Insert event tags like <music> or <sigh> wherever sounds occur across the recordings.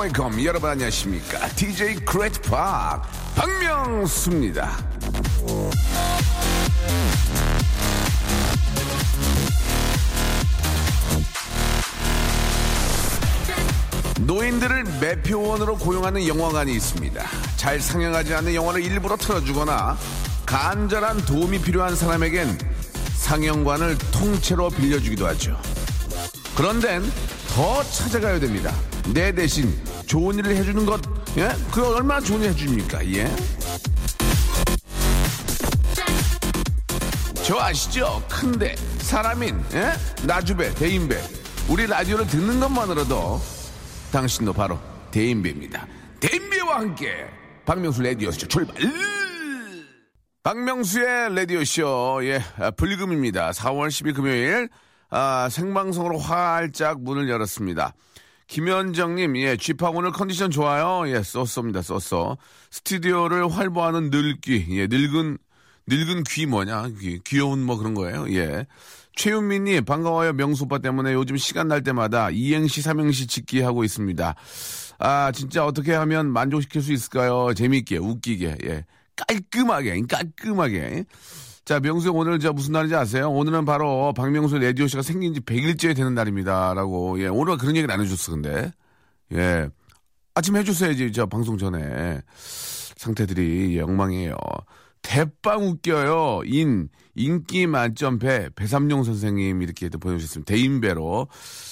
Welcome. 여러분 안녕하십니까? DJ Park 박명수입니다. 노인들을 매표원으로 고용하는 영화관이 있습니다. 잘 상영하지 않는 영화를 일부러 틀어주거나 간절한 도움이 필요한 사람에겐 상영관을 통째로 빌려주기도 하죠. 그런데 더 찾아가야 됩니다. 내 대신 좋은 일을 해주는 것, 예? 그 얼마나 좋은 일 해줍니까, 예? 저 아시죠? 큰데, 사람인, 예? 나주배, 대인배. 우리 라디오를 듣는 것만으로도 당신도 바로 대인배입니다. 대인배와 함께 박명수 라디오쇼 출발! 박명수의 라디오쇼, 예, 아, 불금입니다. 4월 10일 금요일, 아, 생방송으로 활짝 문을 열었습니다. 김현정님, 예, 쥐팍 오늘 컨디션 좋아요? 예, 쏘쏘입니다, 쏘쏘. 스튜디오를 활보하는 늙귀, 예, 늙은, 늙은 귀 뭐냐? 귀, 귀여운 뭐 그런 거예요, 예. 최윤미님, 반가워요. 명수 오빠 때문에 요즘 시간 날 때마다 이행시, 삼행시 짓기 하고 있습니다. 아, 진짜 어떻게 하면 만족시킬 수 있을까요? 재밌게, 웃기게, 예. 깔끔하게, 깔끔하게. 자, 명수 형 오늘 저 무슨 날인지 아세요? 오늘은 바로 박명수 라디오 씨가 생긴 지 100일째 되는 날입니다. 라고, 예. 오늘 그런 얘기를 안 해줬어, 근데. 예. 아침 해줬어야지, 저 방송 전에. 상태들이 예, 엉망이에요. 대빵 웃겨요. 인, 인기 만점 배, 배삼룡 선생님 이렇게 또 보내주셨습니다. 대인배로.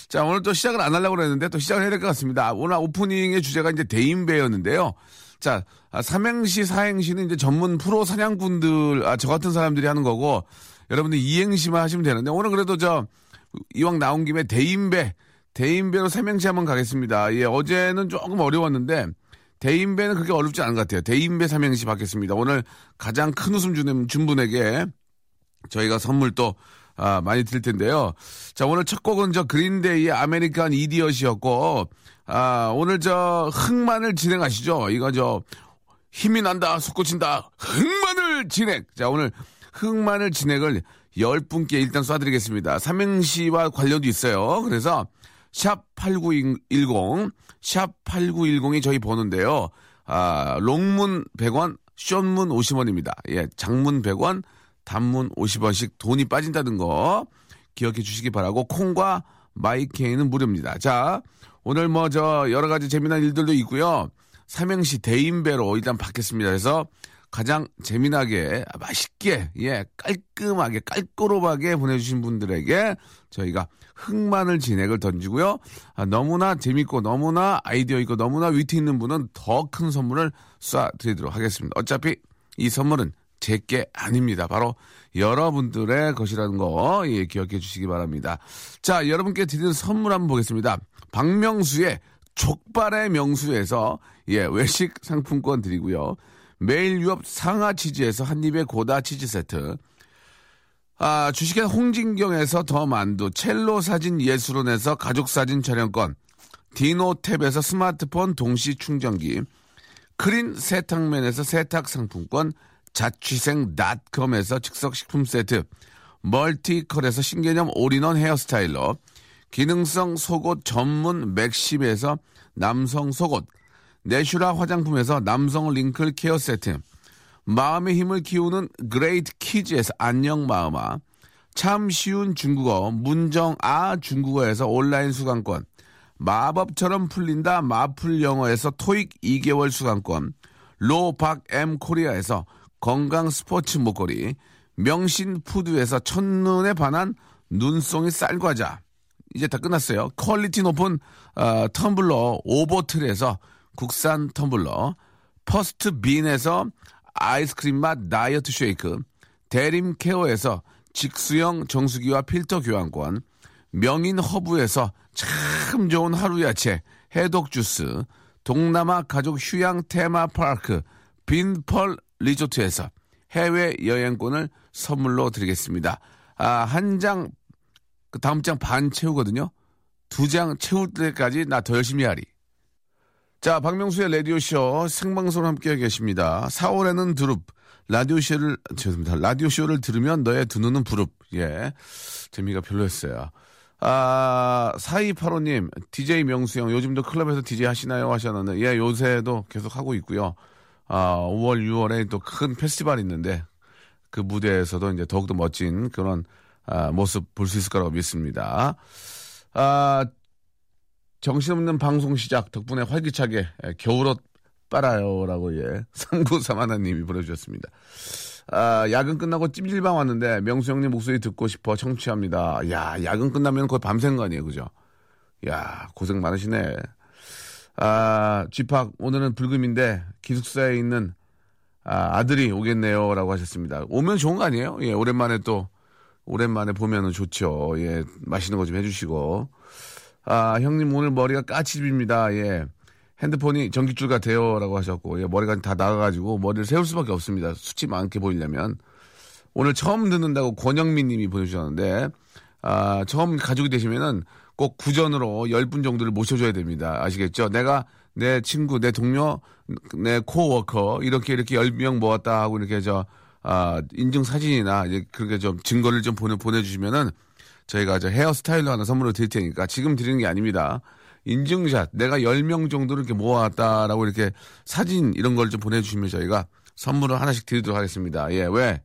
자, 오늘 또 시작을 안 하려고 그랬는데 또 시작을 해야 될 것 같습니다. 오늘 오프닝의 주제가 이제 대인배였는데요. 자, 아, 삼행시, 사행시는 이제 전문 프로 사냥꾼들, 아, 저 같은 사람들이 하는 거고, 여러분들 이행시만 하시면 되는데, 오늘 그래도 저, 이왕 나온 김에 대인배, 대인배로 삼행시 한번 가겠습니다. 예, 어제는 조금 어려웠는데, 대인배는 그렇게 어렵지 않은 것 같아요. 대인배 삼행시 받겠습니다. 오늘 가장 큰 웃음 주는 준 분에게 저희가 선물 또 아, 많이 드릴 텐데요. 자, 오늘 첫 곡은 저 Green Day의 American Idiot이었고, 아, 오늘 저 흑만을 진행하시죠. 이거 저 힘이 난다, 솟구친다, 흑만을 진행. 자, 오늘 흑만을 진행을 열 분께 일단 쏴드리겠습니다. 삼행시와 관련도 있어요. 그래서 샵 8910, 샵 8910이 저희 번호인데요. 아, 롱문 100원, 숏문 50원입니다. 예, 장문 100원, 단문 50원씩 돈이 빠진다는 거 기억해 주시기 바라고 콩과 마이케이는 무료입니다. 자, 오늘 뭐 저 여러 가지 재미난 일들도 있고요. 삼행시 대인배로 일단 받겠습니다. 그래서 가장 재미나게 맛있게 예 깔끔하게 깔꼬로하게 보내주신 분들에게 저희가 흑마늘 진액을 던지고요. 아, 너무나 재밌고 너무나 아이디어 있고 너무나 위트 있는 분은 더 큰 선물을 쏴드리도록 하겠습니다. 어차피 이 선물은 제게 아닙니다. 바로 여러분들의 것이라는 거 예, 기억해 주시기 바랍니다. 자, 여러분께 드리는 선물 한번 보겠습니다. 박명수의 족발의 명수에서 예, 외식 상품권 드리고요. 매일 유업 상하 치즈에서 한입의 고다 치즈 세트. 아, 주식회 홍진경에서 더 만두, 첼로 사진 예술원에서 가족 사진 촬영권, 디노탭에서 스마트폰 동시 충전기, 크린 세탁면에서 세탁 상품권, 자취생닷컴에서 즉석식품 세트, 멀티컬에서 신개념 all-in-one hair styler, 기능성 속옷 전문 맥심에서 남성 속옷, 내슈라 화장품에서 남성 wrinkle care 세트, 마음의 힘을 키우는 그레이트 키즈에서 안녕 마음아, 참 쉬운 중국어 문정아 중국어에서 온라인 수강권, 마법처럼 풀린다 마풀 영어에서 토익 2개월 수강권, 로박 M 코리아에서 건강 스포츠 목걸이, 명신 푸드에서 첫눈에 반한 눈송이 쌀과자. 이제 다 끝났어요. quality 높은 어, 텀블러 오버틀에서 국산 텀블러, 퍼스트 빈에서 아이스크림 맛 다이어트 쉐이크, 대림 케어에서 직수형 정수기와 필터 교환권, 명인 허브에서 참 좋은 하루 야채 해독 주스, 동남아 가족 휴양 테마파크 빈펄 리조트에서 해외 여행권을 선물로 드리겠습니다. 아, 한 장, 그 다음 장 반 채우거든요. 두 장 채울 때까지 나 더 열심히 하리. 자, 박명수의 라디오쇼 생방송 함께 계십니다. 4월에는 두릅, 라디오쇼를, 죄송합니다. 라디오쇼를 들으면 너의 두 눈은 부릅. 예. 재미가 별로였어요. 아, 4285님, DJ 명수 형, 요즘도 클럽에서 DJ 하시나요? 하셨는데, 예, 요새도 계속 하고 있고요. 아, 5월, 6월에 또 큰 페스티벌이 있는데, 그 무대에서도 이제 더욱더 멋진 그런 아, 모습 볼 수 있을 거라고 믿습니다. 아, 정신없는 방송 시작 덕분에 활기차게 예, 겨울옷 빨아요라고 예 <laughs> 상구삼 하나님이 보내주셨습니다. 아 야근 끝나고 찜질방 왔는데 명수 형님 목소리 듣고 싶어 청취합니다. 야 야근 끝나면 거의 밤샌 거 아니에요, 그죠? 야 고생 많으시네. 아 쥐팍 오늘은 불금인데 기숙사에 있는 아, 아들이 오겠네요라고 하셨습니다. 오면 좋은 거 아니에요? 예 오랜만에 또 오랜만에 보면은 좋죠. 예 맛있는 거 좀 해주시고. 아, 형님 오늘 머리가 까치집입니다. 예. 핸드폰이 전기줄 같아요. 라고 하셨고, 예, 머리가 다 나가가지고 머리를 세울 수밖에 없습니다. 수치 많게 보이려면. 오늘 처음 듣는다고 권영민 님이 보내주셨는데, 아, 처음 가족이 되시면은 꼭 구전으로 10분 정도를 모셔줘야 됩니다. 아시겠죠? 내가 내 친구, 내 동료, 내 코워커, 이렇게 이렇게 10명 모았다 하고 이렇게 저, 아, 인증 사진이나, 그렇게 좀 증거를 좀 보내, 보내 주시면은 저희가 저 헤어스타일러 하나 선물로 드릴 테니까 지금 드리는 게 아닙니다. 인증샷, 내가 10명 정도 이렇게 모아왔다라고 이렇게 사진 이런 걸 좀 보내 주시면 저희가 선물을 하나씩 드리도록 하겠습니다. 예, 왜?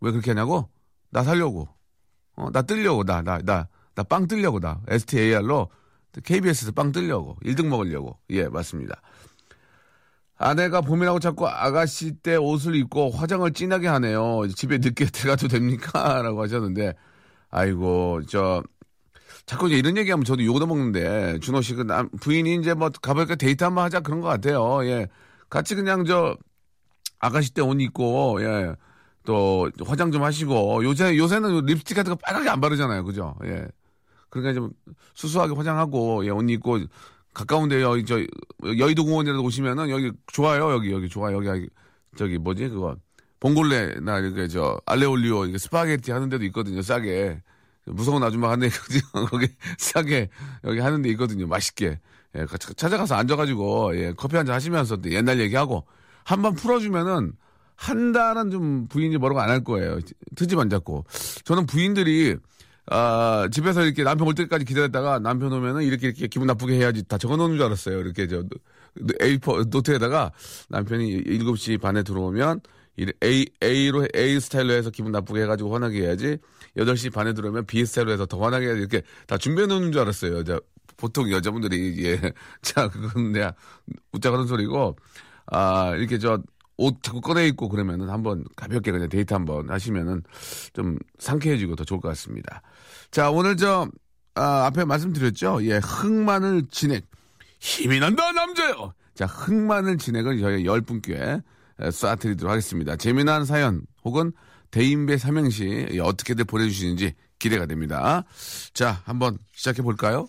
왜 그렇게 하냐고? 나 살려고. 어, 나 뜨려고. 나, 나, 나, 나 빵 뜨려고. 나. STAR로 KBS에서 빵 뜨려고. 1등 먹으려고. 예, 맞습니다. 아내가 봄이라고 자꾸 아가씨 때 옷을 입고 화장을 진하게 하네요. 집에 늦게 <laughs> 들어가도 됩니까? <laughs> 라고 하셨는데, 아이고, 저, 자꾸 이제 이런 얘기하면 저도 욕을 먹는데, 준호 씨, 그 남, 부인이 이제 뭐 가볼까 데이트 한번 하자 그런 것 같아요. 예. 같이 그냥 저, 아가씨 때 옷 입고, 예. 또, 화장 좀 하시고, 요새, 요새는 립스틱 같은 거 빨갛게 안 바르잖아요. 그죠? 예. 그러니까 좀 수수하게 화장하고, 예, 옷 입고, 가까운데, 여기, 저, 여의도 공원이라도 오시면은, 여기 좋아요. 여기, 여기 좋아. 여기, 저기, 뭐지, 그거. 봉골레나 이렇게 저 알리오올리오 이게 스파게티 하는 데도 있거든요 싸게 무서운 아줌마 하는 데 <laughs> 거기 싸게 여기 하는 데 있거든요 맛있게 예, 찾아가서 앉아가지고 예, 커피 한 잔 하시면서 옛날 얘기하고 한 번 풀어주면은 한 달은 좀 부인이 뭐라고 안 할 거예요 트집 안 잡고 저는 부인들이 아, 집에서 이렇게 남편 올 때까지 기다렸다가 남편 오면은 이렇게 이렇게 기분 나쁘게 해야지 다 적어 놓는 줄 알았어요. 이렇게 저 A4 노트에다가 남편이 7시 반에 들어오면 A, A로, A 스타일로 해서 기분 나쁘게 해가지고 화나게 해야지. 8시 반에 들어오면 B 스타일로 해서 더 화나게 해야지. 이렇게 다 준비해 놓는 줄 알았어요. 여자, 보통 여자분들이, 예. <laughs> 자, 그건 내가 웃자 그런 소리고, 아, 이렇게 저, 옷 자꾸 꺼내 입고 그러면은 한번 가볍게 그냥 데이트 한번 하시면은 좀 상쾌해지고 더 좋을 것 같습니다. 자, 오늘 저, 아, 앞에 말씀드렸죠? 예, 흑마늘 진액. 힘이 난다, 남자요! 자, 흑마늘 진액을 저희가 10분께 쏴드리도록 하겠습니다. 재미난 사연 혹은 대인배 삼행시 어떻게들 보내주시는지 기대가 됩니다. 자, 한번 시작해 볼까요?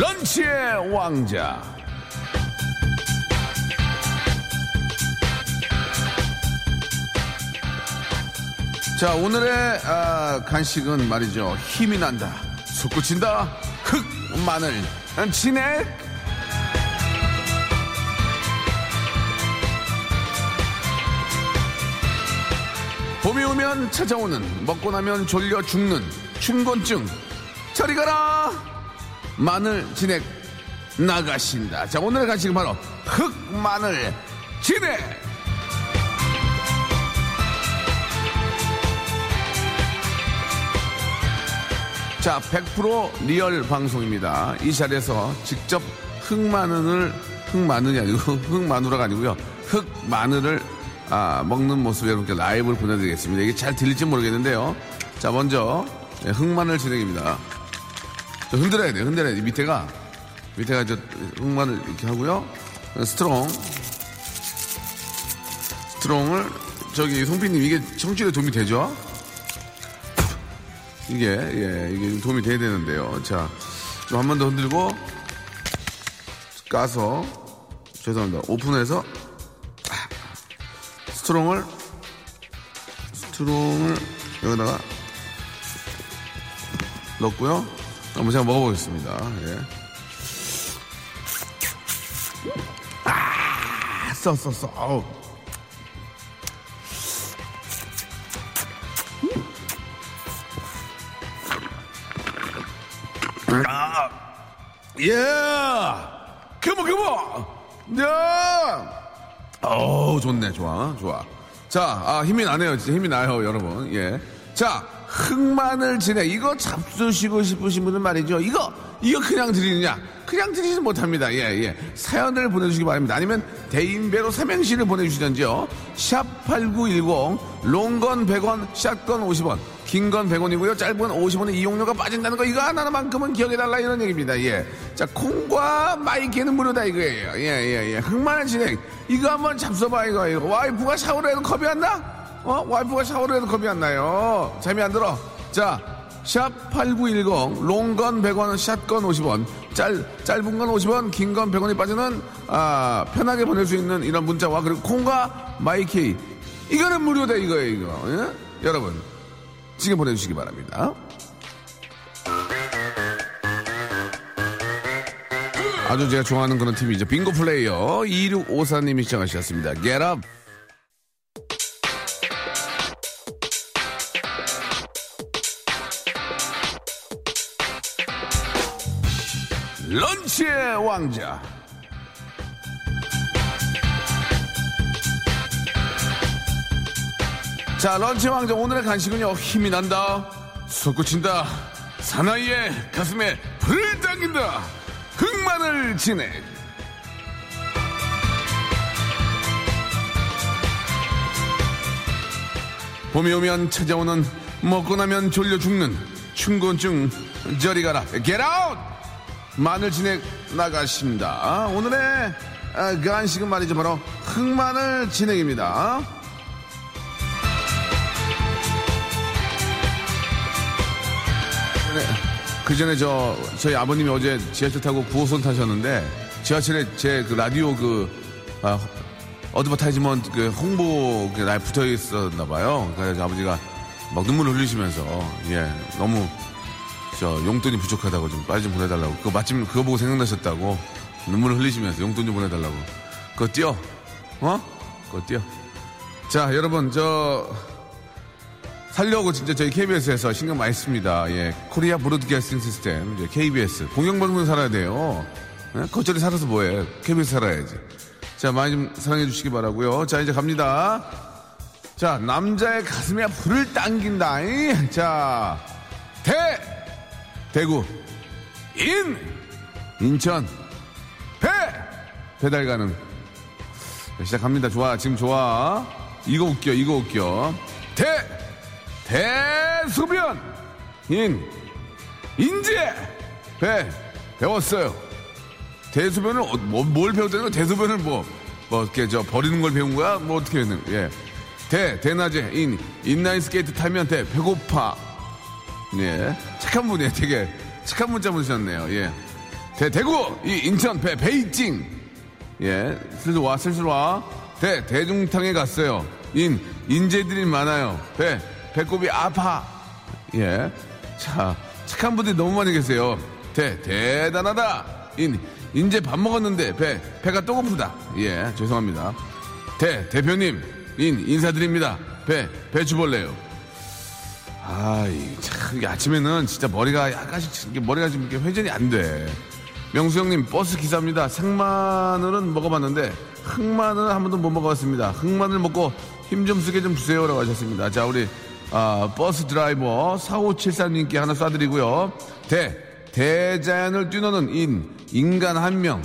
런치의 왕자. 자, 오늘의 아, 간식은 말이죠. 힘이 난다. 솟구친다. 흑, 마늘, 진액. 봄이 오면 찾아오는 먹고 나면 졸려 죽는 춘곤증. 저리 가라. 마늘 진액 나가신다. 자, 오늘의 간식은 바로 흑 마늘 진액. 자, 100% real 방송입니다. 이 자리에서 직접 흑마늘을 흑마늘이 아니고 <laughs> 흑마누라가 아니고요. 흑마늘을 아, 먹는 모습 여러분께 라이브를 보내드리겠습니다. 이게 잘 들릴지 모르겠는데요. 자, 먼저 예, 흑마늘 진액입니다. 저 흔들어야 돼, 흔들어야 돼. 밑에가 밑에가 저 흑마늘 이렇게 하고요. 스트로 스트로를 저기 송PD님 이게 청취에 도움이 되죠? 이게 예 이게 도움이 돼야 되는데요. 자, 좀 한 번 더 흔들고 까서 죄송합니다. 오픈해서 스트롱을 스트롱을 여기다가 넣고요. 한번 제가 먹어보겠습니다. 예. 아, 써, 써, 써. 아우. 아, 예! 그모, 그모! 야! 어우, 좋네, 좋아, 좋아. 자, 아, 힘이 나네요. 진짜 힘이 나요, 여러분. 예. 자, 흑마늘 진액. 이거 잡수시고 싶으신 분은 말이죠. 이거, 이거 그냥 드리느냐? 그냥 드리지 못합니다. 예, 예. 사연을 보내주시기 바랍니다. 아니면 대인배로 삼행시를 보내주시던지요. 샵 8910, 롱건 100원, 샷건 50원. 긴 건 100원이고요. 짧은 50원의 이용료가 빠진다는 거 이거 하나만큼은 기억해달라 이런 얘기입니다. 예. 자, 콩과 마이케이는 무료다 이거예요. 예, 예, 예. 흑마늘 진액. 이거 한번 잡숴봐 이거. 이거. 와이프가 샤워를 해도 겁이 안 나? 어? 와이프가 샤워를 해도 겁이 안 나요. 재미 안 들어. 자, 샵 8910, long 건 100원, 샷건 50원, 짧, 짧은 건 50원, 긴 건 100원이 빠지는, 아, 편하게 보낼 수 있는 이런 문자와 그리고 콩과 마이케이. 이거는 무료다, 이거예요, 이거. 예? 여러분, 지금 보내주시기 바랍니다. 아주 제가 좋아하는 그런 팀이죠. 빙고 플레이어 2654님이 시청하셨습니다. Get up! 런치의 왕자. 자, 런치 왕자 오늘의 간식은요. 힘이 난다. 솟구친다. 사나이의 가슴에 불을 당긴다. 흑마늘 진액. 봄이 오면 찾아오는 먹고 나면 졸려 죽는 충곤증 저리 가라. Get out! 마늘 진액 나가십니다. 아, 오늘의 아, 간식은 말이죠. 바로 흑마늘 진액입니다. 그 전에 저 저희 아버님이 어제 지하철 타고 9호선 타셨는데 지하철에 제 그 라디오 그 아, advertisement 그 홍보 그날 붙어 있었나 봐요. 그래서 아버지가 막 눈물 흘리시면서 예 너무 저 용돈이 부족하다고 좀 빨리 좀 보내달라고. 그거 마침 그거 보고 생각나셨다고 눈물 흘리시면서 용돈 좀 보내달라고. 그거 띄어, 어? 그거 띄어. 자 여러분 저 살려고 진짜 저희 KBS에서 신경 많이 씁니다. 예, Korea Broadcasting System, 이제 KBS 공영방송 살아야 돼요. 예? 거성이 살아서 뭐해? KBS 살아야지. 자 많이 좀 사랑해 주시기 바라고요. 자 이제 갑니다. 자 남자의 가슴에 불을 당긴다. 이. 자 대. 대구, 인, 인천, 배, 배달 가능. 시작합니다. 좋아, 지금 좋아. 이거 웃겨, 이거 웃겨. 대, 대소변, 인, 인재, 배, 배웠어요. 대소변을, 어, 뭐, 뭘 배웠다는 거 대소변을 뭐, 뭐, 이렇게 저 버리는 걸 배운 거야? 뭐 어떻게 했는, 예. 대, 대낮에, 인, 인라인 스케이트 타면 대, 배고파. 예. 착한 분이에요. 되게 착한 문자 보내셨네요. 예. 대, 대구, 이 인천, 배, 베이징. 예. 슬슬 와, 슬슬 와. 대, 대중탕에 갔어요. 인, 인재들이 많아요. 배, 배꼽이 아파. 예. 자, 착한 분들이 너무 많이 계세요. 대, 대단하다. 인, 인제 밥 먹었는데 배, 배가 또 고프다. 예, 죄송합니다. 대, 대표님, 인, 인사드립니다. 배, 배추벌레요. 아, 이 참, 아침에는 진짜 머리가 약간씩, 머리가 좀 회전이 안 돼. 명수 형님, 버스 기사입니다. 생마늘은 먹어봤는데, 흑마늘은 한 번도 못 먹어봤습니다. 흑마늘 먹고 힘 좀 쓰게 좀 주세요. 라고 하셨습니다. 자, 우리, 아, 버스 드라이버 4574님께 하나 쏴드리고요. 대, 대자연을 뛰노는 인, 인간 한 명.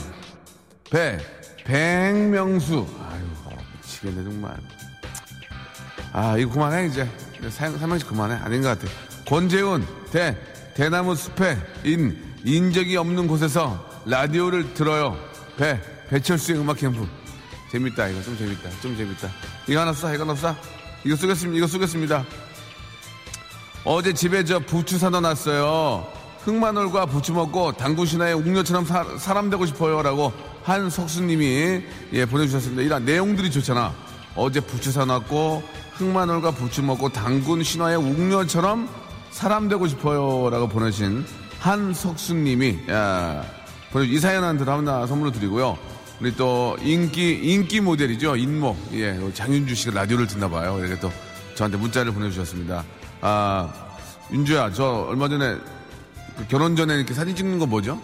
배, 백명수. 아유, 미치겠네, 정말. 아, 이거 그만해, 이제. 사- 삼행시 그만해. 아닌 것 같아. 권재훈, 대, 대나무 숲에 인, 인적이 없는 곳에서 라디오를 들어요. 배, 배철수의 음악 캠프. 재밌다, 이거 좀 재밌다. 좀 재밌다. 이거 하나 써, 이거 하나 써. 이거 쓰겠습니다, 이거 쓰겠습니다. 어제 집에 저 부추 사다 놨어요. 흑마늘과 부추 먹고 당구 신화의 웅녀처럼 사, 사람 되고 싶어요 라고 한석수님이 예 보내주셨습니다. 이런 내용들이 좋잖아. 어제 부추 사놨고 흑마늘과 부추 먹고 당군 신화의 웅녀처럼 사람 되고 싶어요라고 보내신 한석수님이 이 사연한테도 하나 선물로 드리고요. 우리 또 인기 인기 모델이죠 인모 예 장윤주 씨가 라디오를 듣나 봐요. 이렇게 또 저한테 문자를 보내주셨습니다. 아 윤주야 저 얼마 전에 그 결혼 전에 이렇게 사진 찍는 거 뭐죠?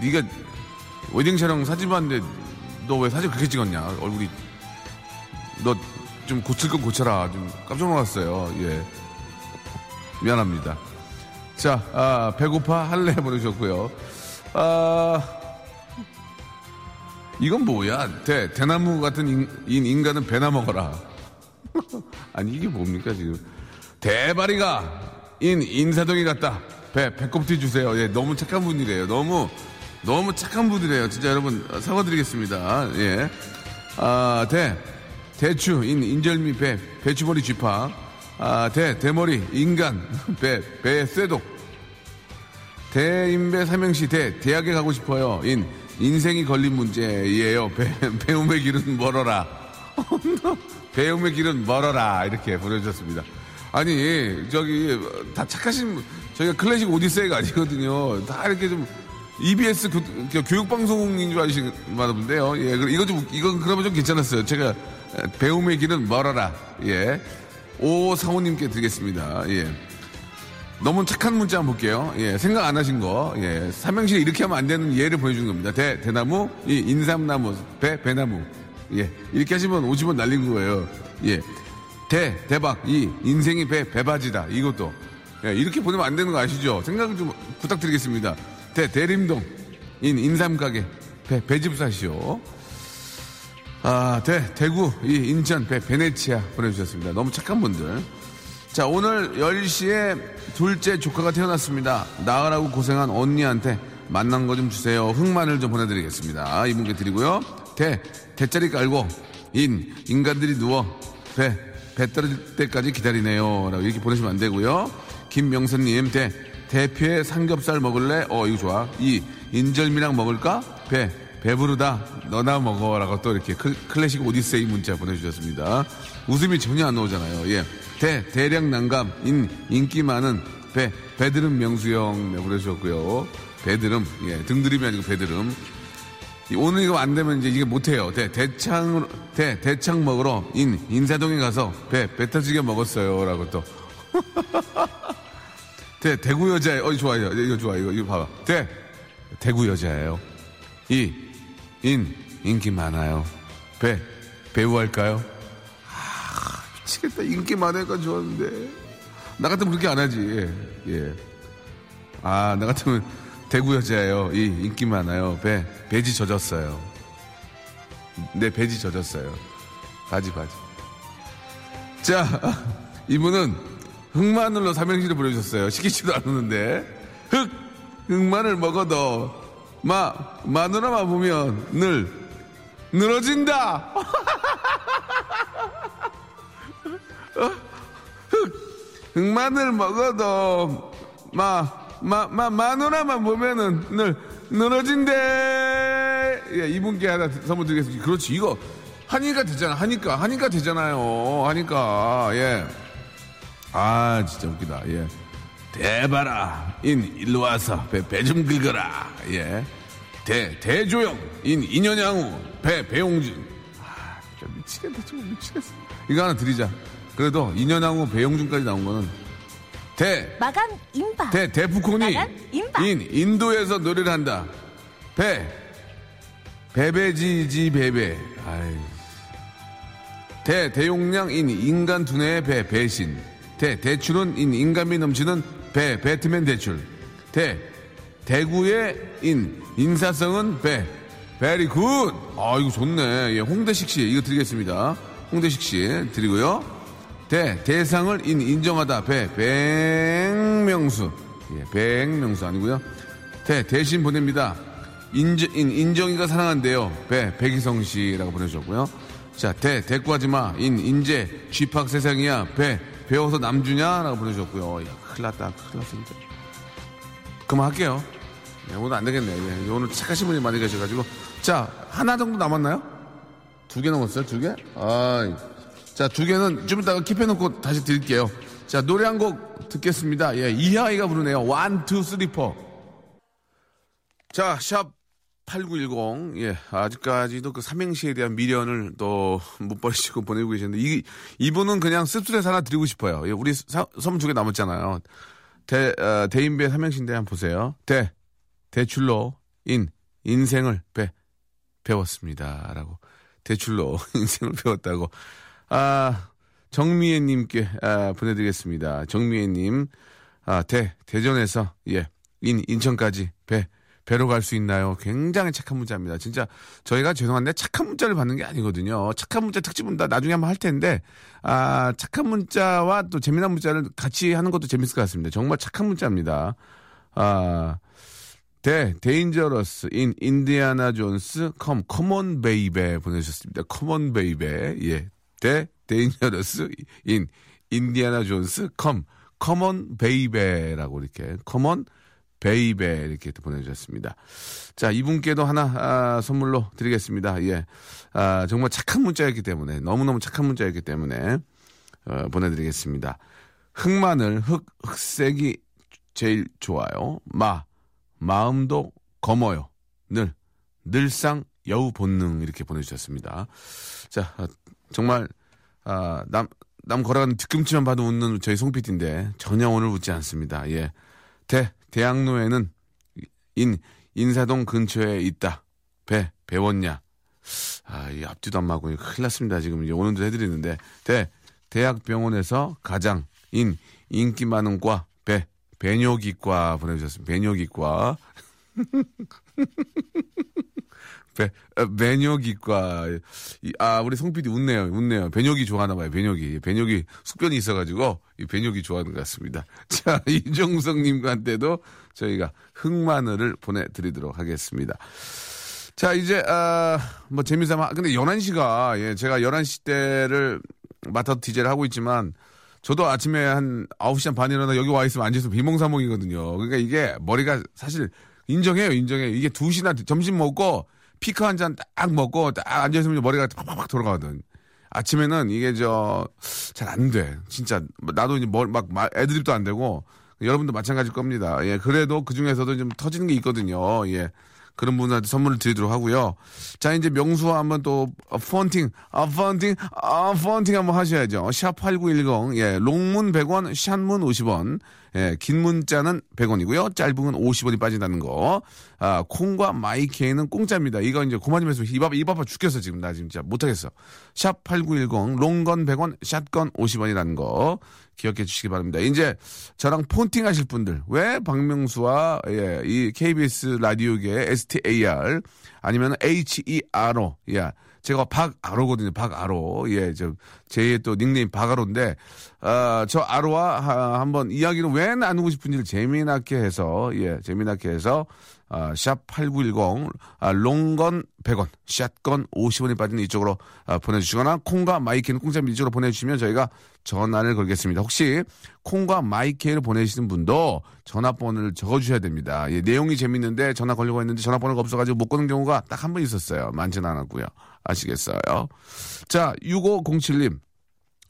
네가 웨딩 촬영 사진 봤는데 너 왜 사진 그렇게 찍었냐 얼굴이 너 좀 고칠 건 고쳐라. 좀 깜짝 놀랐어요. 예. 미안합니다. 자 아, 배고파 할래 보내주셨고요. 아 이건 뭐야? 대 대나무 같은 인, 인- 인간은 배나 먹어라. <laughs> 아니 이게 뭡니까 지금? 대바리가 인 인사동이 같다. 배 배꼽티 주세요. 예 너무 착한 분이래요. 너무 너무 착한 분이래요. 진짜 여러분 어, 사과드리겠습니다. 예 아 대 대추 인 인절미 배 배추머리 쥐파 아 대 대머리 인간 <laughs> 배 배의 쇠독 대인배 삼행시 대 대학에 가고 싶어요 인 인생이 걸린 문제예요 배, <laughs> 배움의 길은 멀어라 <laughs> 배움의 길은 멀어라 이렇게 보내주셨습니다. 아니 저기 다 착하신 분, 저희가 클래식 오디세이가 아니거든요. 다 이렇게 좀 EBS 교, 육 방송인 줄 아시는 분인데요. 예, 그- 이거 좀 이건 그러면 좀 괜찮았어요. 제가 배움의 길은 멀어라. 예, 오 사모님께 드리겠습니다. 예. 너무 착한 문자 한번 볼게요. 예, 생각 안 하신 거. 예, 삼행시 이렇게 하면 안 되는 예를 보여주는 겁니다. 대, 대나무, 이 인삼나무, 배, 배나무. 예, 이렇게 하시면 50원 날린 거예요. 예. 대, 대박, 이 인생이 배, 배바지다. 이것도. 예, 이렇게 보내면 안 되는 거 아시죠? 생각 좀 부탁드리겠습니다. 대, 대림동, 인, 인삼가게, 배, 배집 사시오. 아, 대, 대구, 이 인천, 배, 베네치아 보내주셨습니다. 너무 착한 분들. 자, 오늘 10시에 둘째 조카가 태어났습니다. 나으라고 고생한 언니한테 만난 거 좀 주세요. 흑마늘 좀 보내드리겠습니다. 이분께 드리고요. 대, 대짜리 깔고, 인, 인간들이 누워, 배, 배 떨어질 때까지 기다리네요. 라고 이렇게 보내시면 안 되고요. 김명선님, 대, 대패 삼겹살 먹을래? 어, 이거 좋아. 이, 인절미랑 먹을까? 배, 배부르다. 너나 먹어라고 또 이렇게 클, 클래식 오디세이 문자 보내주셨습니다. 웃음이 전혀 안 나오잖아요. 예. 대, 대략 난감, 인, 인기 많은 배, 배드름 명수형 네, 보내주셨고요. 배드름, 예, 등드림이 아니고 배드름. 이 오늘 이거 안 되면 이제 이게 못해요. 대, 대창, 대, 대창 먹으러 인, 인사동에 가서 배, 배 터지게 먹었어요. 라고 또. <laughs> 대, 대구 여자예요. 어, 좋아요. 이거 좋아. 이거, 이거 봐봐. 대, 대구 여자예요. 이, 인, 인기 많아요. 배, 배우 할까요? 아, 미치겠다. 인기 많으니까 좋았는데. 나 같으면 그렇게 안 하지. 예. 예. 아, 나 같으면 대구 여자예요. 이, 인기 많아요. 배, 배지 젖었어요. 내 배지 젖었어요. 바지, 바지. 자, <laughs> 이분은 흑마늘로 삼행시를 보내주셨어요. 시키지도 않았는데. 흑, 흑마늘 먹어도, 마, 마누라만 보면 늘, 늘어진다! 어? 흑, 흑마늘 먹어도, 마, 마, 마, 마누라만 보면은 늘, 늘어진대! 예, 이분께 하나 선물 드리겠습니다. 그렇지, 이거, 하니까 되잖아, 하니까, 하니까 되잖아요. 하니까, 예. 아, 진짜 웃기다. 예. 대바라, 인, 일로 와서, 배, 배좀 긁어라. 예. 대, 대조영, 인, 인현왕후, 배, 배용준. 아, 진짜 미치겠다, 정말 미치겠어. 이거 하나 드리자. 그래도 인현왕후, 배용준까지 나온 거는 대, 마감 임박. 대, 임박. 인, 인도에서 노래를 한다. 배, 베베지지 베베. 아이. 대, 대용량 인, 인간 두뇌의 배, 배신. 대, 대출은 인, 인간미 넘치는 배, 배트맨 대출. 대, 대구의 인, 인사성은 배. very good! 아, 이거 좋네. 예, 홍대식 씨, 이거 드리겠습니다. 홍대식 씨 드리고요. 대, 대상을 인, 인정하다. 배, 백명수. 예, 백명수 아니고요 대, 대신 보냅니다. 인정, 인, 인정이가 사랑한대요. 배, 백희성 씨라고 보내주셨고요. 자, 대, 대꾸하지 마. 인, 인재, 쥐팍 세상이야. 배, 배워서 남주냐? 라고 보내주셨고요. 야, 큰일 났다. 큰일 났어, 진짜. 그만 할게요. 네, 오늘 안 되겠네. 예, 오늘 착하신 분이 많이 계셔가지고. 자, 하나 정도 남았나요? 두 개 남았어요? 두 개? 아, 자, 두 개는 좀 이따가 keep해놓고 다시 드릴게요. 자, 노래 한 곡 듣겠습니다. 예, 이하이가 부르네요. one, two, three, four. 자, 샵 8910. 예, 아직까지도 그 삼행시에 대한 미련을 또 못 버리시고 보내고 계시는데, 이, 이분은 그냥 씁쓸해서 하나 드리고 싶어요. 예, 우리 선물 두 개 남았잖아요. 대, 어, 대인배 삼행시인데 한번 보세요. 대, 대출로, 인, 인생을 배, 배웠습니다. 라고. 대출로 인생을 배웠다고. 아, 정미애님께 아, 보내드리겠습니다. 정미애님, 아, 대, 대전에서, 예, 인, 인천까지 배, 배로 갈 수 있나요? 굉장히 착한 문자입니다. 진짜 저희가 죄송한데 착한 문자를 받는 게 아니거든요. 착한 문자 특집은 다 나중에 한번 할 텐데, 아, 착한 문자와 또 재미난 문자를 같이 하는 것도 재밌을 것 같습니다. 정말 착한 문자입니다. 아, 대, dangerous, 인, 인디아나 존스, 컴, come on baby 보내주셨습니다. come on baby, 예. 대, dangerous, 인, 인디아나 존스, 컴, come on baby라고 이렇게, come on baby 이렇게 또 보내주셨습니다. 자, 이분께도 하나, 아, 선물로 드리겠습니다. 예. 아, 정말 착한 문자였기 때문에, 너무너무 착한 문자였기 때문에, 어, 보내드리겠습니다. 흑마늘, 흑, 흑색이 제일 좋아요. 마, 마음도 검어요. 늘, 늘상 여우 본능 이렇게 보내주셨습니다. 자, 아, 정말, 아, 남, 남 걸어가는 뒤꿈치만 봐도 웃는 저희 송PD인데 전혀 오늘 웃지 않습니다. 예. 대, 대학로에는 인, 인사동 근처에 있다. 배, 배웠냐. 아, 이 앞뒤도 안 맞고 큰일 났습니다. 지금 이제 오늘도 해드리는데. 대, 대학병원에서 가장 인, 인기 많은 과, 배, 배뇨기과 보내주셨습니다. 배뇨기과. <laughs> 배, 어, 배뇨기과. 아, 우리 송 PD 웃네요. 웃네요. 배뇨기 좋아하나 봐요. 배뇨기. 배뇨기 숙변이 있어가지고, 이 배뇨기 좋아하는 것 같습니다. <laughs> 자, 이종성님한테도 저희가 흑마늘을 보내드리도록 하겠습니다. 자, 이제, 아, 뭐, 재미삼아. 근데 11시가, 예, 제가 11시 때를 맡아서 디제를 하고 있지만, 저도 아침에 한 9시 한 반 일어나 여기 와 있으면 앉아서 비몽사몽이거든요. 그러니까 이게 머리가 사실 인정해요, 인정해요. 이게 2시나 점심 먹고 피크 한 잔 딱 먹고 딱 앉아있으면 머리가 팍팍팍 돌아가거든. 아침에는 이게 저 잘 안 돼. 진짜 나도 이제 막 애드립도 안 되고 여러분도 마찬가지일 겁니다. 예, 그래도 그 중에서도 좀 터지는 게 있거든요. 예. 그런 분한테 선물을 드리도록 하고요. 자, 이제 명수와 한번 또, 어, 펀팅, 아, 펀팅, 아, 펀팅 한번 하셔야죠. 샵8910, 예, 롱문 100원, 샷문 50원, 예, 긴 문자는 100원이고요. 짧은 건 50원이 빠진다는 거. 아, 콩과 마이케이는 공짜입니다. 이거 이제 그만 좀 했으면 입, 아파, 입 아파 죽겠어, 지금. 나 지금 진짜 못하겠어. 샵8910, 롱건 100원, 샷건 50원이라는 거. 기억해 주시기 바랍니다. 이제 저랑 폰팅 하실 분들, 왜 박명수와, 예, 이 KBS 라디오계 STAR, 아니면 HERO, 예, 제가 박아로거든요. 박아로. 예, 저, 제 또 닉네임 박아로인데, 어, 저 아로와 하, 한번 이야기를 왜 나누고 싶은지를 재미나게 해서, 예, 재미나게 해서, 아, 샵8910, 아, 롱건 100원, 샷건 50원이 빠지는 이쪽으로 아, 보내주시거나, 콩과 마이케이는 공짜입니다. 이쪽으로 보내주시면 저희가 전화를 걸겠습니다. 혹시 콩과 마이케이를 보내시는 분도 전화번호를 적어주셔야 됩니다. 예, 내용이 재밌는데 전화 걸려고 했는데 전화번호가 없어가지고 못 거는 경우가 딱 한 번 있었어요. 많지는 않았고요. 아시겠어요? 자, 6507님.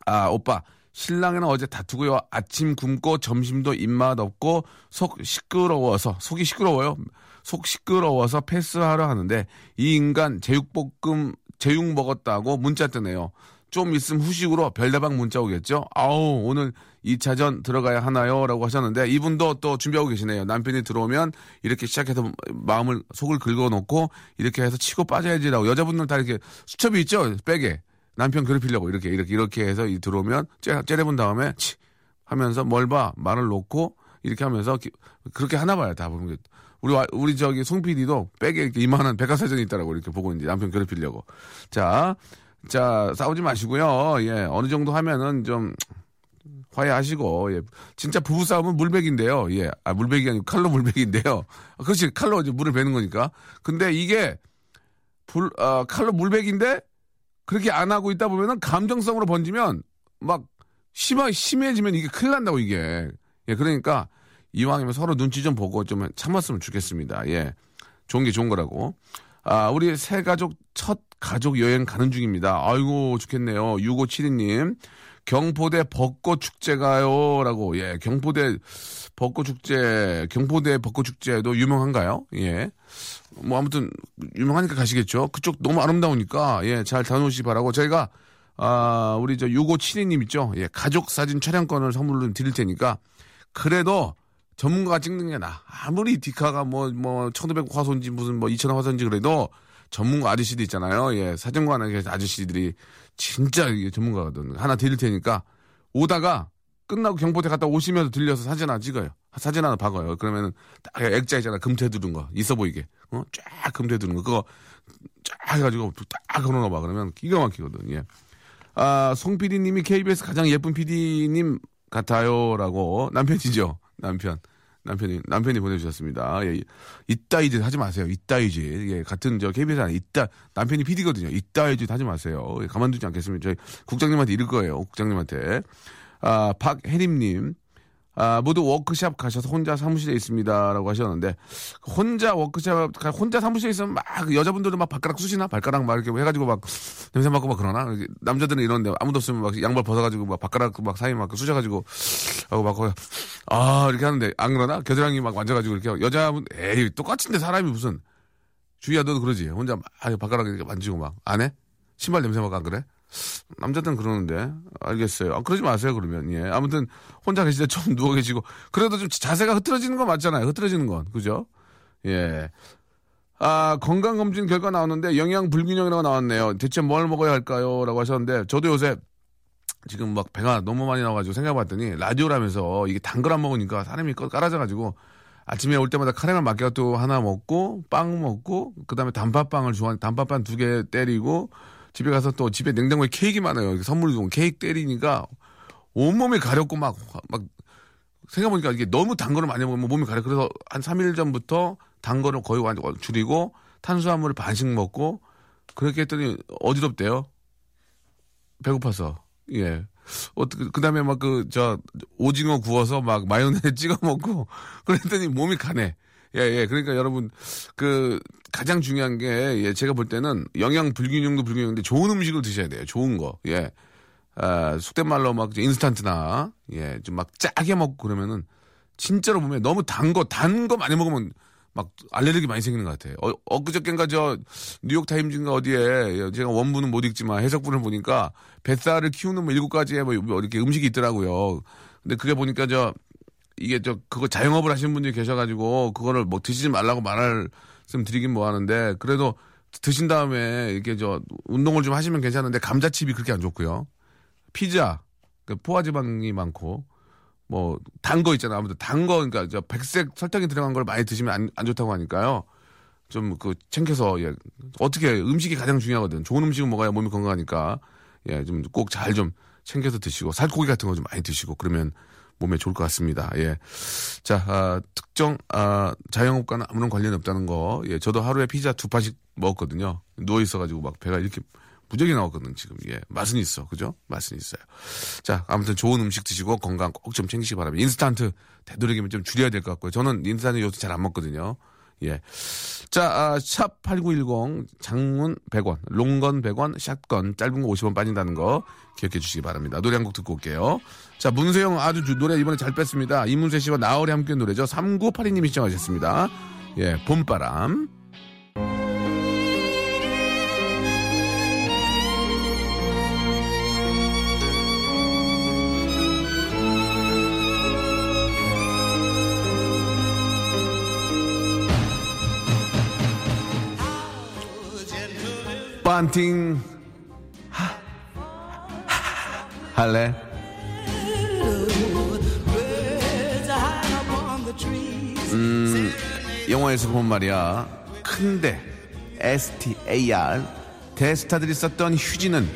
아, 오빠. 신랑이랑 어제 다투고요. 아침 굶고 점심도 입맛 없고 속 시끄러워서 속이 시끄러워요. 속 시끄러워서 패스하려 하는데 이 인간 제육볶음 제육 먹었다고 문자 뜨네요. 좀 있으면 후식으로 별다방 문자 오겠죠? 아우, 오늘 2차전 들어가야 하나요? 라고 하셨는데, 이분도 또 준비하고 계시네요. 남편이 들어오면 이렇게 시작해서 마음을, 속을 긁어 놓고, 이렇게 해서 치고 빠져야지라고. 여자분들 다 이렇게 수첩이 있죠? 백에. 남편 괴롭히려고 이렇게, 이렇게, 이렇게 해서 들어오면, 째, 째려본 다음에, 치! 하면서 뭘 봐? 말을 놓고, 이렇게 하면서, 그렇게 하나 봐요. 다 보면. 우리, 우리 저기 송 PD도 백에 이렇게 이만한 백화사전이 있다라고 이렇게 보고 있는데 남편 괴롭히려고. 자, 자, 싸우지 마시고요. 예, 어느 정도 하면은 좀 화해하시고, 예. 진짜 부부싸움은 물백인데요. 예. 아, 물백이 아니고 칼로 물백인데요. 그렇지, 칼로 이제 물을 베는 거니까. 근데 이게, 불, 어, 칼로 물백인데, 그렇게 안 하고 있다 보면은 감정성으로 번지면, 막, 심하, 심해지면 이게 큰일 난다고, 이게. 예, 그러니까, 이왕이면 서로 눈치 좀 보고 좀 참았으면 좋겠습니다. 예. 좋은 게 좋은 거라고. 아, 우리 새 가족 첫 가족 여행 가는 중입니다. 아이고, 좋겠네요. 6572님. 경포대 벚꽃 축제가요. 라고, 예. 경포대 벚꽃 축제, 경포대 벚꽃 축제도 유명한가요? 예. 뭐, 아무튼, 유명하니까 가시겠죠. 그쪽 너무 아름다우니까, 예. 잘 다녀오시기 바라고. 저희가, 아, 우리 저 6572님 있죠. 예. 가족 사진 촬영권을 선물로 드릴 테니까, 그래도 전문가가 찍는 게 나. 아무리 디카가 뭐, 뭐, 1500 화소인지 무슨 뭐 2000 화소인지 그래도 전문가 아저씨들 있잖아요. 예, 사정관의 아저씨들이 진짜 이게 전문가거든. 하나 드릴 테니까 오다가 끝나고 경포대 갔다 오시면서 들려서 사진 하나 찍어요. 사진 하나 박아요. 그러면은 딱 액자 있잖아. 금태 두른 거. 있어 보이게. 어? 쫙 금태 두른 거. 그거 쫙 해가지고 딱 걸어놔 봐. 그러면 기가 막히거든. 예. 아, 송 PD님이 KBS 가장 예쁜 PD님 같아요 라고 남편이죠. 남편. 남편이 남편이 보내주셨습니다. 예, 이따이 짓 하지 마세요. 이따이 짓 예, 같은 저 KBS 안 이따 남편이 PD거든요. 이따이 짓 하지 마세요. 예, 가만두지 않겠습니다. 저희 국장님한테 이럴 거예요. 국장님한테 아 박혜림님 아, 모두 워크샵 가셔서 혼자 사무실에 있습니다라고 하셨는데 혼자 워크샵 가- 혼자 사무실에 있으면 막 여자분들은 막 발가락 쑤시나 발가락 막 이렇게 해가지고 막 냄새 맡고 막 그러나 남자들은 이런데 아무도 없으면 막 양발 벗어가지고 막 발가락 막 사이 막 쑤셔가지고 하고 막 아 이렇게 하는데 안 그러나 겨드랑이 막 만져가지고 이렇게 여자분 에이 똑같은데 사람이 무슨 주희야 너도 그러지 혼자 막 발가락 이렇게 만지고 막 안 해? 신발 냄새 맡고 안 그래? 남자들은 그러는데 알겠어요. 아, 그러지 마세요 그러면 예 아무튼 혼자 계실 때 좀 누워 계시고 그래도 좀 자세가 흐트러지는 건 맞잖아요. 흐트러지는 건 그죠? 예. 아 건강 검진 결과 나왔는데 영양 불균형이라고 나왔네요. 대체 뭘 먹어야 할까요?라고 하셨는데 저도 요새 지금 막 배가 너무 많이 나와가지고 생각해봤더니 라디오라면서 이게 단 걸 안 먹으니까 사람이 꺼- 깔아져가지고 아침에 올 때마다 카레말 마키아또 하나 먹고 빵 먹고 그다음에 단팥빵을 좋아하는 단팥빵 두 개 때리고 집에 가서 또 집에 냉장고에 케이크 많아요. 선물도 케이크 때리니까 온몸이 가렵고 막, 막, 생각해보니까 이게 너무 단 거를 많이 먹으면 몸이 가려. 그래서 한 3일 전부터 단 거를 거의 완전 줄이고 탄수화물을 반씩 먹고 그렇게 했더니 어지럽대요. 배고파서. 예. 어떻게, 그 다음에 막 그, 저, 오징어 구워서 막 마요네즈 <laughs> 찍어 먹고 그랬더니 몸이 가네. 예, 예. 그러니까 여러분, 그, 가장 중요한 게, 예, 제가 볼 때는 영양 불균형도 불균형인데 좋은 음식을 드셔야 돼요. 좋은 거. 예. 아, 속된 말로 막 인스턴트나, 예, 좀 막 짜게 먹고 그러면은 진짜로 보면 너무 단 거, 단 거 많이 먹으면 막 알레르기 많이 생기는 것 같아요. 어, 엊그저께인가 저 뉴욕 타임즈인가 어디에 제가 원문은 못 읽지만 해석분을 보니까 뱃살을 키우는 뭐 일곱 가지의 뭐 이렇게 음식이 있더라고요. 근데 그게 보니까 저 이게 저 그거 자영업을 하시는 분들이 계셔가지고 그거를 뭐 드시지 말라고 말할 씀 드리긴 뭐 하는데 그래도 드신 다음에 이렇게 저 운동을 좀 하시면 괜찮은데 감자칩이 그렇게 안 좋고요. 피자 그 포화지방이 많고 뭐 단 거 있잖아 아무튼 단 거 그러니까 저 백색 설탕이 들어간 걸 많이 드시면 안, 안 좋다고 하니까요. 좀 그 챙겨서 예 어떻게 음식이 가장 중요하거든. 좋은 음식을 먹어야 몸이 건강하니까 예 좀 꼭잘좀 챙겨서 드시고 살코기 같은 거 좀 많이 드시고 그러면 몸에 좋을 것 같습니다. 예. 자, 아, 특정, 아, 자영업과는 아무런 관련이 없다는 거. 예, 저도 하루에 피자 두 판씩 먹었거든요. 누워있어가지고 막 배가 이렇게 무적이 나왔거든, 지금. 예. 맛은 있어. 그죠? 맛은 있어요. 자, 아무튼 좋은 음식 드시고 건강 꼭 좀 챙기시기 바랍니다. 인스턴트 되도록이면 좀 줄여야 될 것 같고요. 저는 인스턴트 요새 잘 안 먹거든요. 예. 자, 아, 샵8910 장문 100원, long gun 100원, shotgun 짧은 거 50원 빠진다는 거 기억해 주시기 바랍니다. 노래 한 곡 듣고 올게요. 자, 문세영 아주 주- 노래 이번에 잘 뺐습니다. 이문세 씨와 나얼이 함께 노래죠. 3982님이 신청하셨습니다. 예, 봄바람. 반팅 하- 하- 할래? 음, 영화에서 보면 말이야 큰데 STAR 대스타들이 썼던 휴지는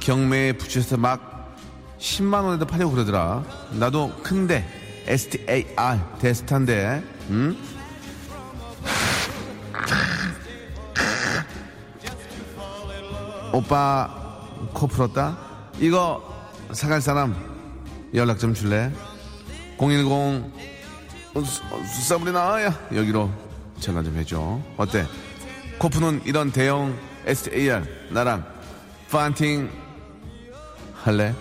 경매에 붙여서 막 10만 원에도 팔려고 그러더라. 나도 큰데 STAR 대스타인데, 응? 오빠 코 풀었다? 이거 사갈 사람 연락 좀 줄래? 010 어, 수- 어, 수사물이 나야 여기로 전화 좀 해줘 어때? 코 푸는 이런 대형 SAR 나랑 판팅 할래?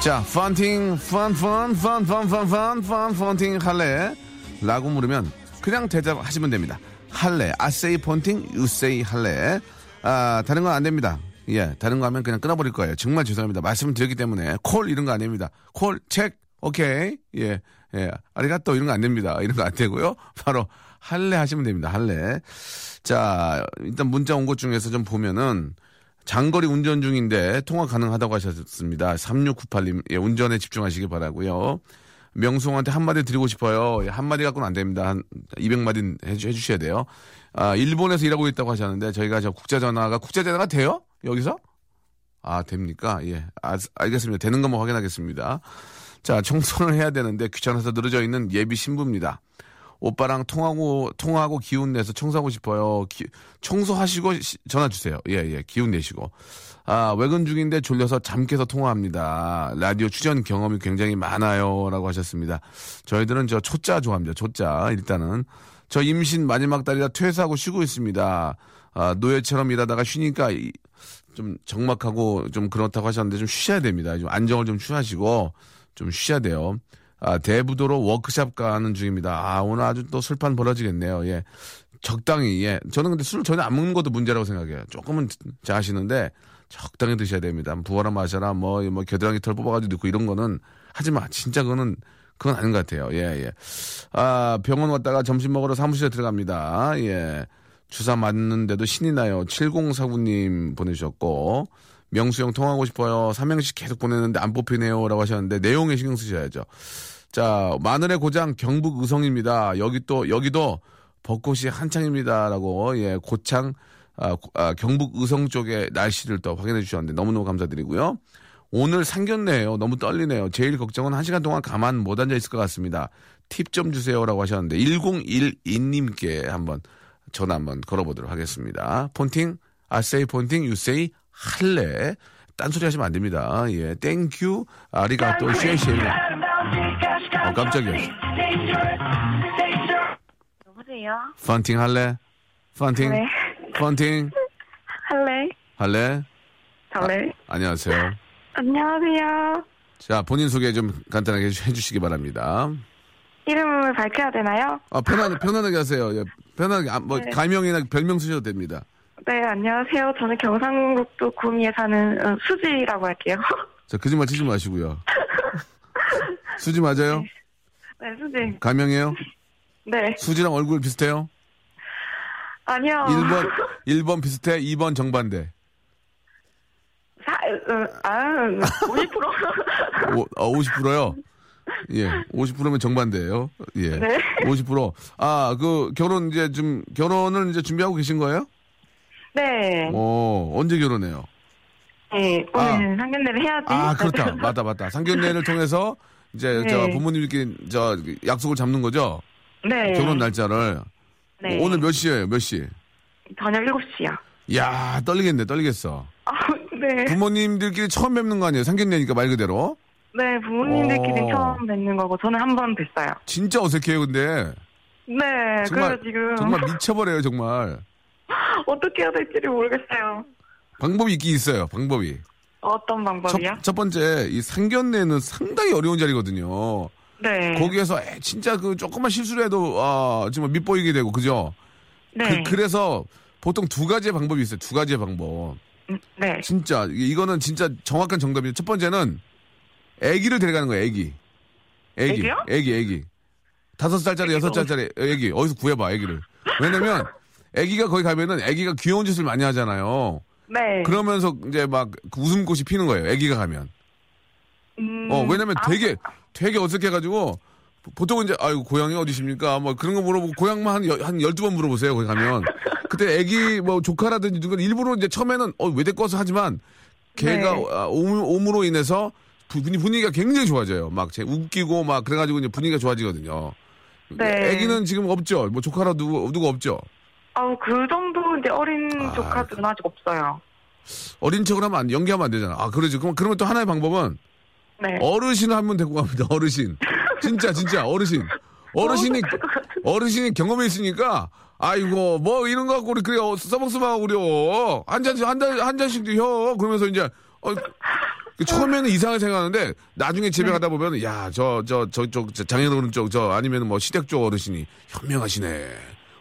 자, 펀팅, 펀, 펀, 펀, 펀, 펀, 펀, 펀, 펀팅 할래? 라고 물으면 그냥 대답하시면 됩니다. 할래. 펀팅, you say 할래. 아, 다른 건 안 됩니다. 예, 다른 거 하면 그냥 끊어버릴 거예요. 정말 죄송합니다. 말씀을 드렸기 때문에. 콜 이런 거안 됩니다. 콜, 책, 오케이. 예, 예. 아리가또 이런 거 안 됩니다. 이런 거 안 되고요. 바로 할래 하시면 됩니다. 할래. 자, 일단 문자 온 것 중에서 좀 보면은 장거리 운전 중인데 통화 가능하다고 하셨습니다. 3698님, 예, 운전에 집중하시기 바라고요 명수형한테 한마디 드리고 싶어요. 예, 한마디 갖고는 안 됩니다. 한 200마디 해주, 해주셔야 돼요. 아, 일본에서 일하고 있다고 하셨는데 저희가 저 국제전화가, 국제전화가 돼요? 여기서? 아, 됩니까? 예. 아, 알겠습니다. 되는 것만 확인하겠습니다. 자, 청소를 해야 되는데 귀찮아서 늘어져 있는 예비 신부입니다. 오빠랑 통하고, 통하고 기운 내서 청소하고 싶어요. 기- 청소하시고 시- 전화 주세요. 예, 예. 기운 내시고. 아, 외근 중인데 졸려서 잠 깨서 통화합니다. 라디오 출연 경험이 굉장히 많아요. 라고 하셨습니다. 저희들은 저 초짜 좋아합니다. 초짜. 일단은. 저 임신 마지막 달이라 퇴사하고 쉬고 있습니다. 아, 노예처럼 일하다가 쉬니까 이- 좀 적막하고 좀 그렇다고 하셨는데 좀 쉬셔야 됩니다. 좀 안정을 좀 취하시고 좀 쉬셔야 돼요. 아, 대부도로 워크샵 가는 중입니다. 아, 오늘 아주 또 술판 벌어지겠네요. 예. 적당히, 예. 저는 근데 술을 전혀 안 먹는 것도 문제라고 생각해요. 조금은 자시는데 적당히 드셔야 됩니다. 부어라 마셔라, 뭐, 뭐, 겨드랑이 털 뽑아가지고 넣고 이런 거는 하지 마. 진짜 그거는, 그건 아닌 것 같아요. 예, 예. 아, 병원 왔다가 점심 먹으러 사무실에 들어갑니다. 예. 주사 맞는데도 신이 나요. 7049님 보내주셨고, 명수형 통하고 싶어요. 삼행시 계속 보내는데 안 뽑히네요. 라고 하셨는데, 내용에 신경 쓰셔야죠. 자, 마늘의 고장 경북 의성입니다. 여기 또, 여기도 벚꽃이 한창입니다. 라고, 예, 고창, 아, 고- 아, 경북 의성 쪽의 날씨를 또 확인해 주셨는데 너무너무 감사드리고요. 오늘 상견례예요. 너무 떨리네요. 제일 걱정은 한 시간 동안 가만 못 앉아 있을 것 같습니다. 팁 좀 주세요라고 하셨는데 1012님께 한번 전화 한번 걸어보도록 하겠습니다. 폰팅, I say 폰팅, you say 할래. 딴소리 하시면 안 됩니다. 예, thank you, ありがとう, 谢谢. 어, 깜짝이야. 여보세요? 폰팅 할래? 폰팅? 네. 펀팅? 할래? 할래? 할래? 안녕하세요. 안녕하세요. 자, 본인 소개 좀 간단하게 해주- 해주시기 바랍니다. 이름을 밝혀야 되나요? 아, 편안, 편안하게 하세요. 예, 편하게, 아, 뭐, 네. 가명이나 별명 쓰셔도 됩니다. 네, 안녕하세요. 저는 경상북도 구미에 사는 어, 수지라고 할게요. <laughs> 자, 거짓말 치지 마시고요. <laughs> 수지 맞아요? 네, 수지. 가명이에요? 네. 수지랑 얼굴 비슷해요? 아니요. 1번, 1번 <laughs> 비슷해, 2번 정반대. 사, 어, 아, 50%? 오, 어, 50%요? 예, 50%면 정반대예요 예. 네. 50%. 아, 그, 결혼 이제 좀, 결혼을 이제 준비하고 계신 거예요? 네. 어, 언제 결혼해요? 네, 오늘 상견례를 해야지. 아, 그렇다. 맞다, 맞다. 상견례를 통해서 이제 <laughs> 네. 저 부모님께 저 약속을 잡는 거죠? 네. 결혼 날짜를. 네. 오늘 몇 시에요? 몇 시? 저녁 7시요. 야 떨리겠네, 떨리겠어. 아, 네. 부모님들끼리 처음 뵙는 거 아니에요? 상견례니까 말 그대로. 네, 부모님들끼리 오. 처음 뵙는 거고, 저는 한 번 뵀어요. 진짜 어색해요, 근데. 네, 정말, 그래서 지금. 정말 미쳐버려요, 정말. <laughs> 어떻게 해야 될지를 모르겠어요. 방법이 있긴 있어요, 방법이. 어떤 방법이요? 첫, 첫 번째, 이 상견례는 상당히 어려운 자리거든요. 네. 거기에서 에, 진짜 그 조금만 실수를 해도, 아, 정말 밉보이게 되고, 그죠? 네. 그, 래서 보통 두 가지의 방법이 있어요. 두 가지의 방법. 음, 네. 진짜 이- 이거는 진짜 정확한 정답이에요. 첫 번째는 아기를 데려가는 거예요. 아기. 아기. 아기, 아기. 다섯 살짜리, 여섯 살짜리 아기. 어디서 구해봐, 아기를. 왜냐면 아기가 거기 가면은 아기가 귀여운 짓을 많이 하잖아요. 네. 그러면서 이제 막그 웃음꽃이 피는 거예요. 아기가 가면. 음, 어, 왜냐면 아, 되게 되게 어색해가지고 보통은 이제 아이고 고향이 어디십니까? 뭐 그런 거 물어보고 고향만 한, 여- 한 12번 물어보세요. 거기 가면. 그때 애기 뭐 조카라든지 누가 일부러 이제 처음에는 어, 왜 데리고 와서 하지만 걔가 네. 아, 옴, 옴으로 인해서 부- 분위- 분위기가 굉장히 좋아져요. 막 제 웃기고 막 그래가지고 이제 분위기가 좋아지거든요. 네. 애기는 지금 없죠. 뭐 조카라 누구 누구 없죠. 아, 그 정도 이제 어린 아, 조카들은 아직 없어요. 어린 척을 하면 안, 연기하면 안 되잖아. 아 그러지. 그럼 그러면 또 하나의 방법은 네. 어르신을 한분 데리고 갑니다. 어르신. 진짜 진짜 어르신. 어르신이. 어르신이 경험이 있으니까 아이고 뭐 이런 거 갖고 우리 그래 써먹써먹하고 그려 한 잔씩 한잔 한 잔씩도 혀 그러면서 이제 어, 그 처음에는 이상하게 생각하는데 나중에 집에 가다 보면 야 저 저 저쪽 장애인 쪽저 아니면 뭐 시댁 쪽 어르신이 현명하시네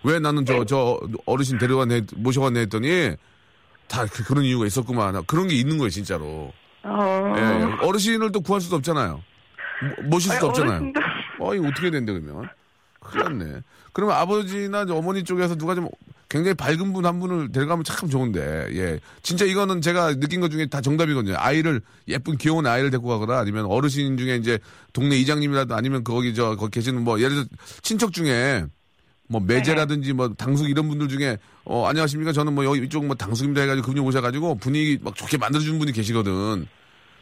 왜 나는 저저 어르신 데려왔네 모셔왔네 했더니 다 그, 그런 이유가 있었구만 그런 게 있는 거예요 진짜로 어. 예, 예. 어르신을 또 구할 수도 없잖아요 모- 모실 수도 아니, 없잖아요 어르신들- 어, 이거 어떻게 된대, 그러면? 큰일 났네. 그러면 아버지나 어머니 쪽에서 누가 좀 굉장히 밝은 분 한 분을 데려가면 참 좋은데, 예. 진짜 이거는 제가 느낀 것 중에 다 정답이거든요. 아이를, 예쁜 귀여운 아이를 데리고 가거나 아니면 어르신 중에 이제 동네 이장님이라도 아니면 거기 저, 거기 계시는 뭐, 예를 들어 친척 중에 뭐 매제라든지 뭐 당숙 이런 분들 중에 어 안녕하십니까 저는 뭐 여기 이쪽 뭐 당숙입니다 해가지고 그분 오셔가지고 분위기 막 좋게 만들어주는 분이 계시거든.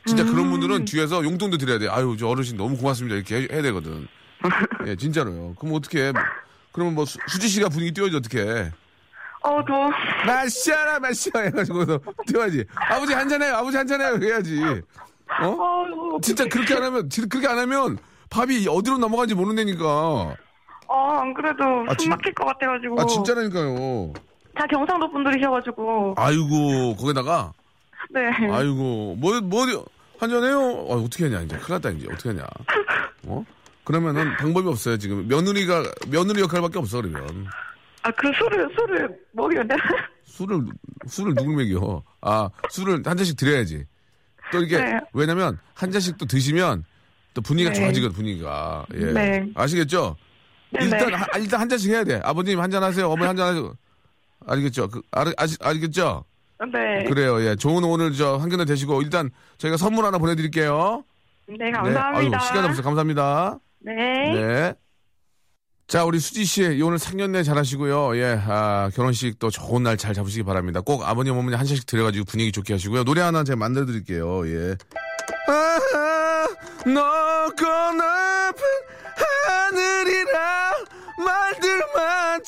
진짜 그런 분들은 뒤에서 용돈도 드려야 돼. 아유 저 어르신 너무 고맙습니다 이렇게 해, 해야 되거든. <laughs> 예 진짜로요. 그럼 어떻게? 그러면 뭐 수, 수지 씨가 분위기 띄워야지 어떻게? 어, 저, 마시아라 마시아 해가지고서 띄워야지. 아버지 한잔해요. 아버지 한잔해요 해야지. 어? 어, 진짜 그렇게 안 하면 진- 그렇게 안 하면 밥이 어디로 넘어가는지 모른다니까. 어, 안 그래도 아, 숨 진- 막힐 것 같아가지고. 아 진짜라니까요. 다 경상도 분들이셔가지고. 아이고 거기다가 네. 아이고 뭐뭐 한잔해요. 아, 어떻게 하냐 이제 큰일 났다 이제 어떻게 하냐. 어? 그러면은 방법이 없어요 지금 며느리가 며느리 역할밖에 없어 그러면 아, 그 술을, 술을 먹이면 되나? <laughs> 술을 술을 누굴 먹여? 아 술을 한 잔씩 드려야지. 또 이게 네. 왜냐면 한 잔씩 또 드시면 또 분위기가 네. 좋아지거든 분위기가. 예. 네. 아시겠죠? 네, 일단 네. 하- 일단 한 잔씩 해야 돼. 아버님 한 잔 하세요. 어머니 한 잔 하세요. 알겠죠? 그, 알, 아시, 알겠죠? 네. 그래요. 예. 좋은 오늘 저 한견에 되시고 일단 저희가 선물 하나 보내드릴게요. 네, 감사합니다. 네. 아유, 시간 없어. 감사합니다. 네. 네. 자, 우리 수지 씨, 오늘 상견례 잘 하시고요. 예, 아, 결혼식 또 좋은 날 잘 잡으시기 바랍니다. 꼭 아버님, 어머니 한 잔씩 드려가지고 분위기 좋게 하시고요. 노래 하나 제가 만들어 드릴게요. 예. 아, 높고 높은 하늘이라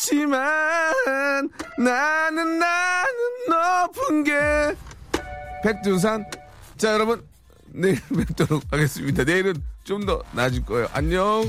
많지만 나는 나는 높은 게 백두산. 자, 여러분. 내일 뵙도록 하겠습니다. 내일은 좀더 나아질 거예요. 안녕.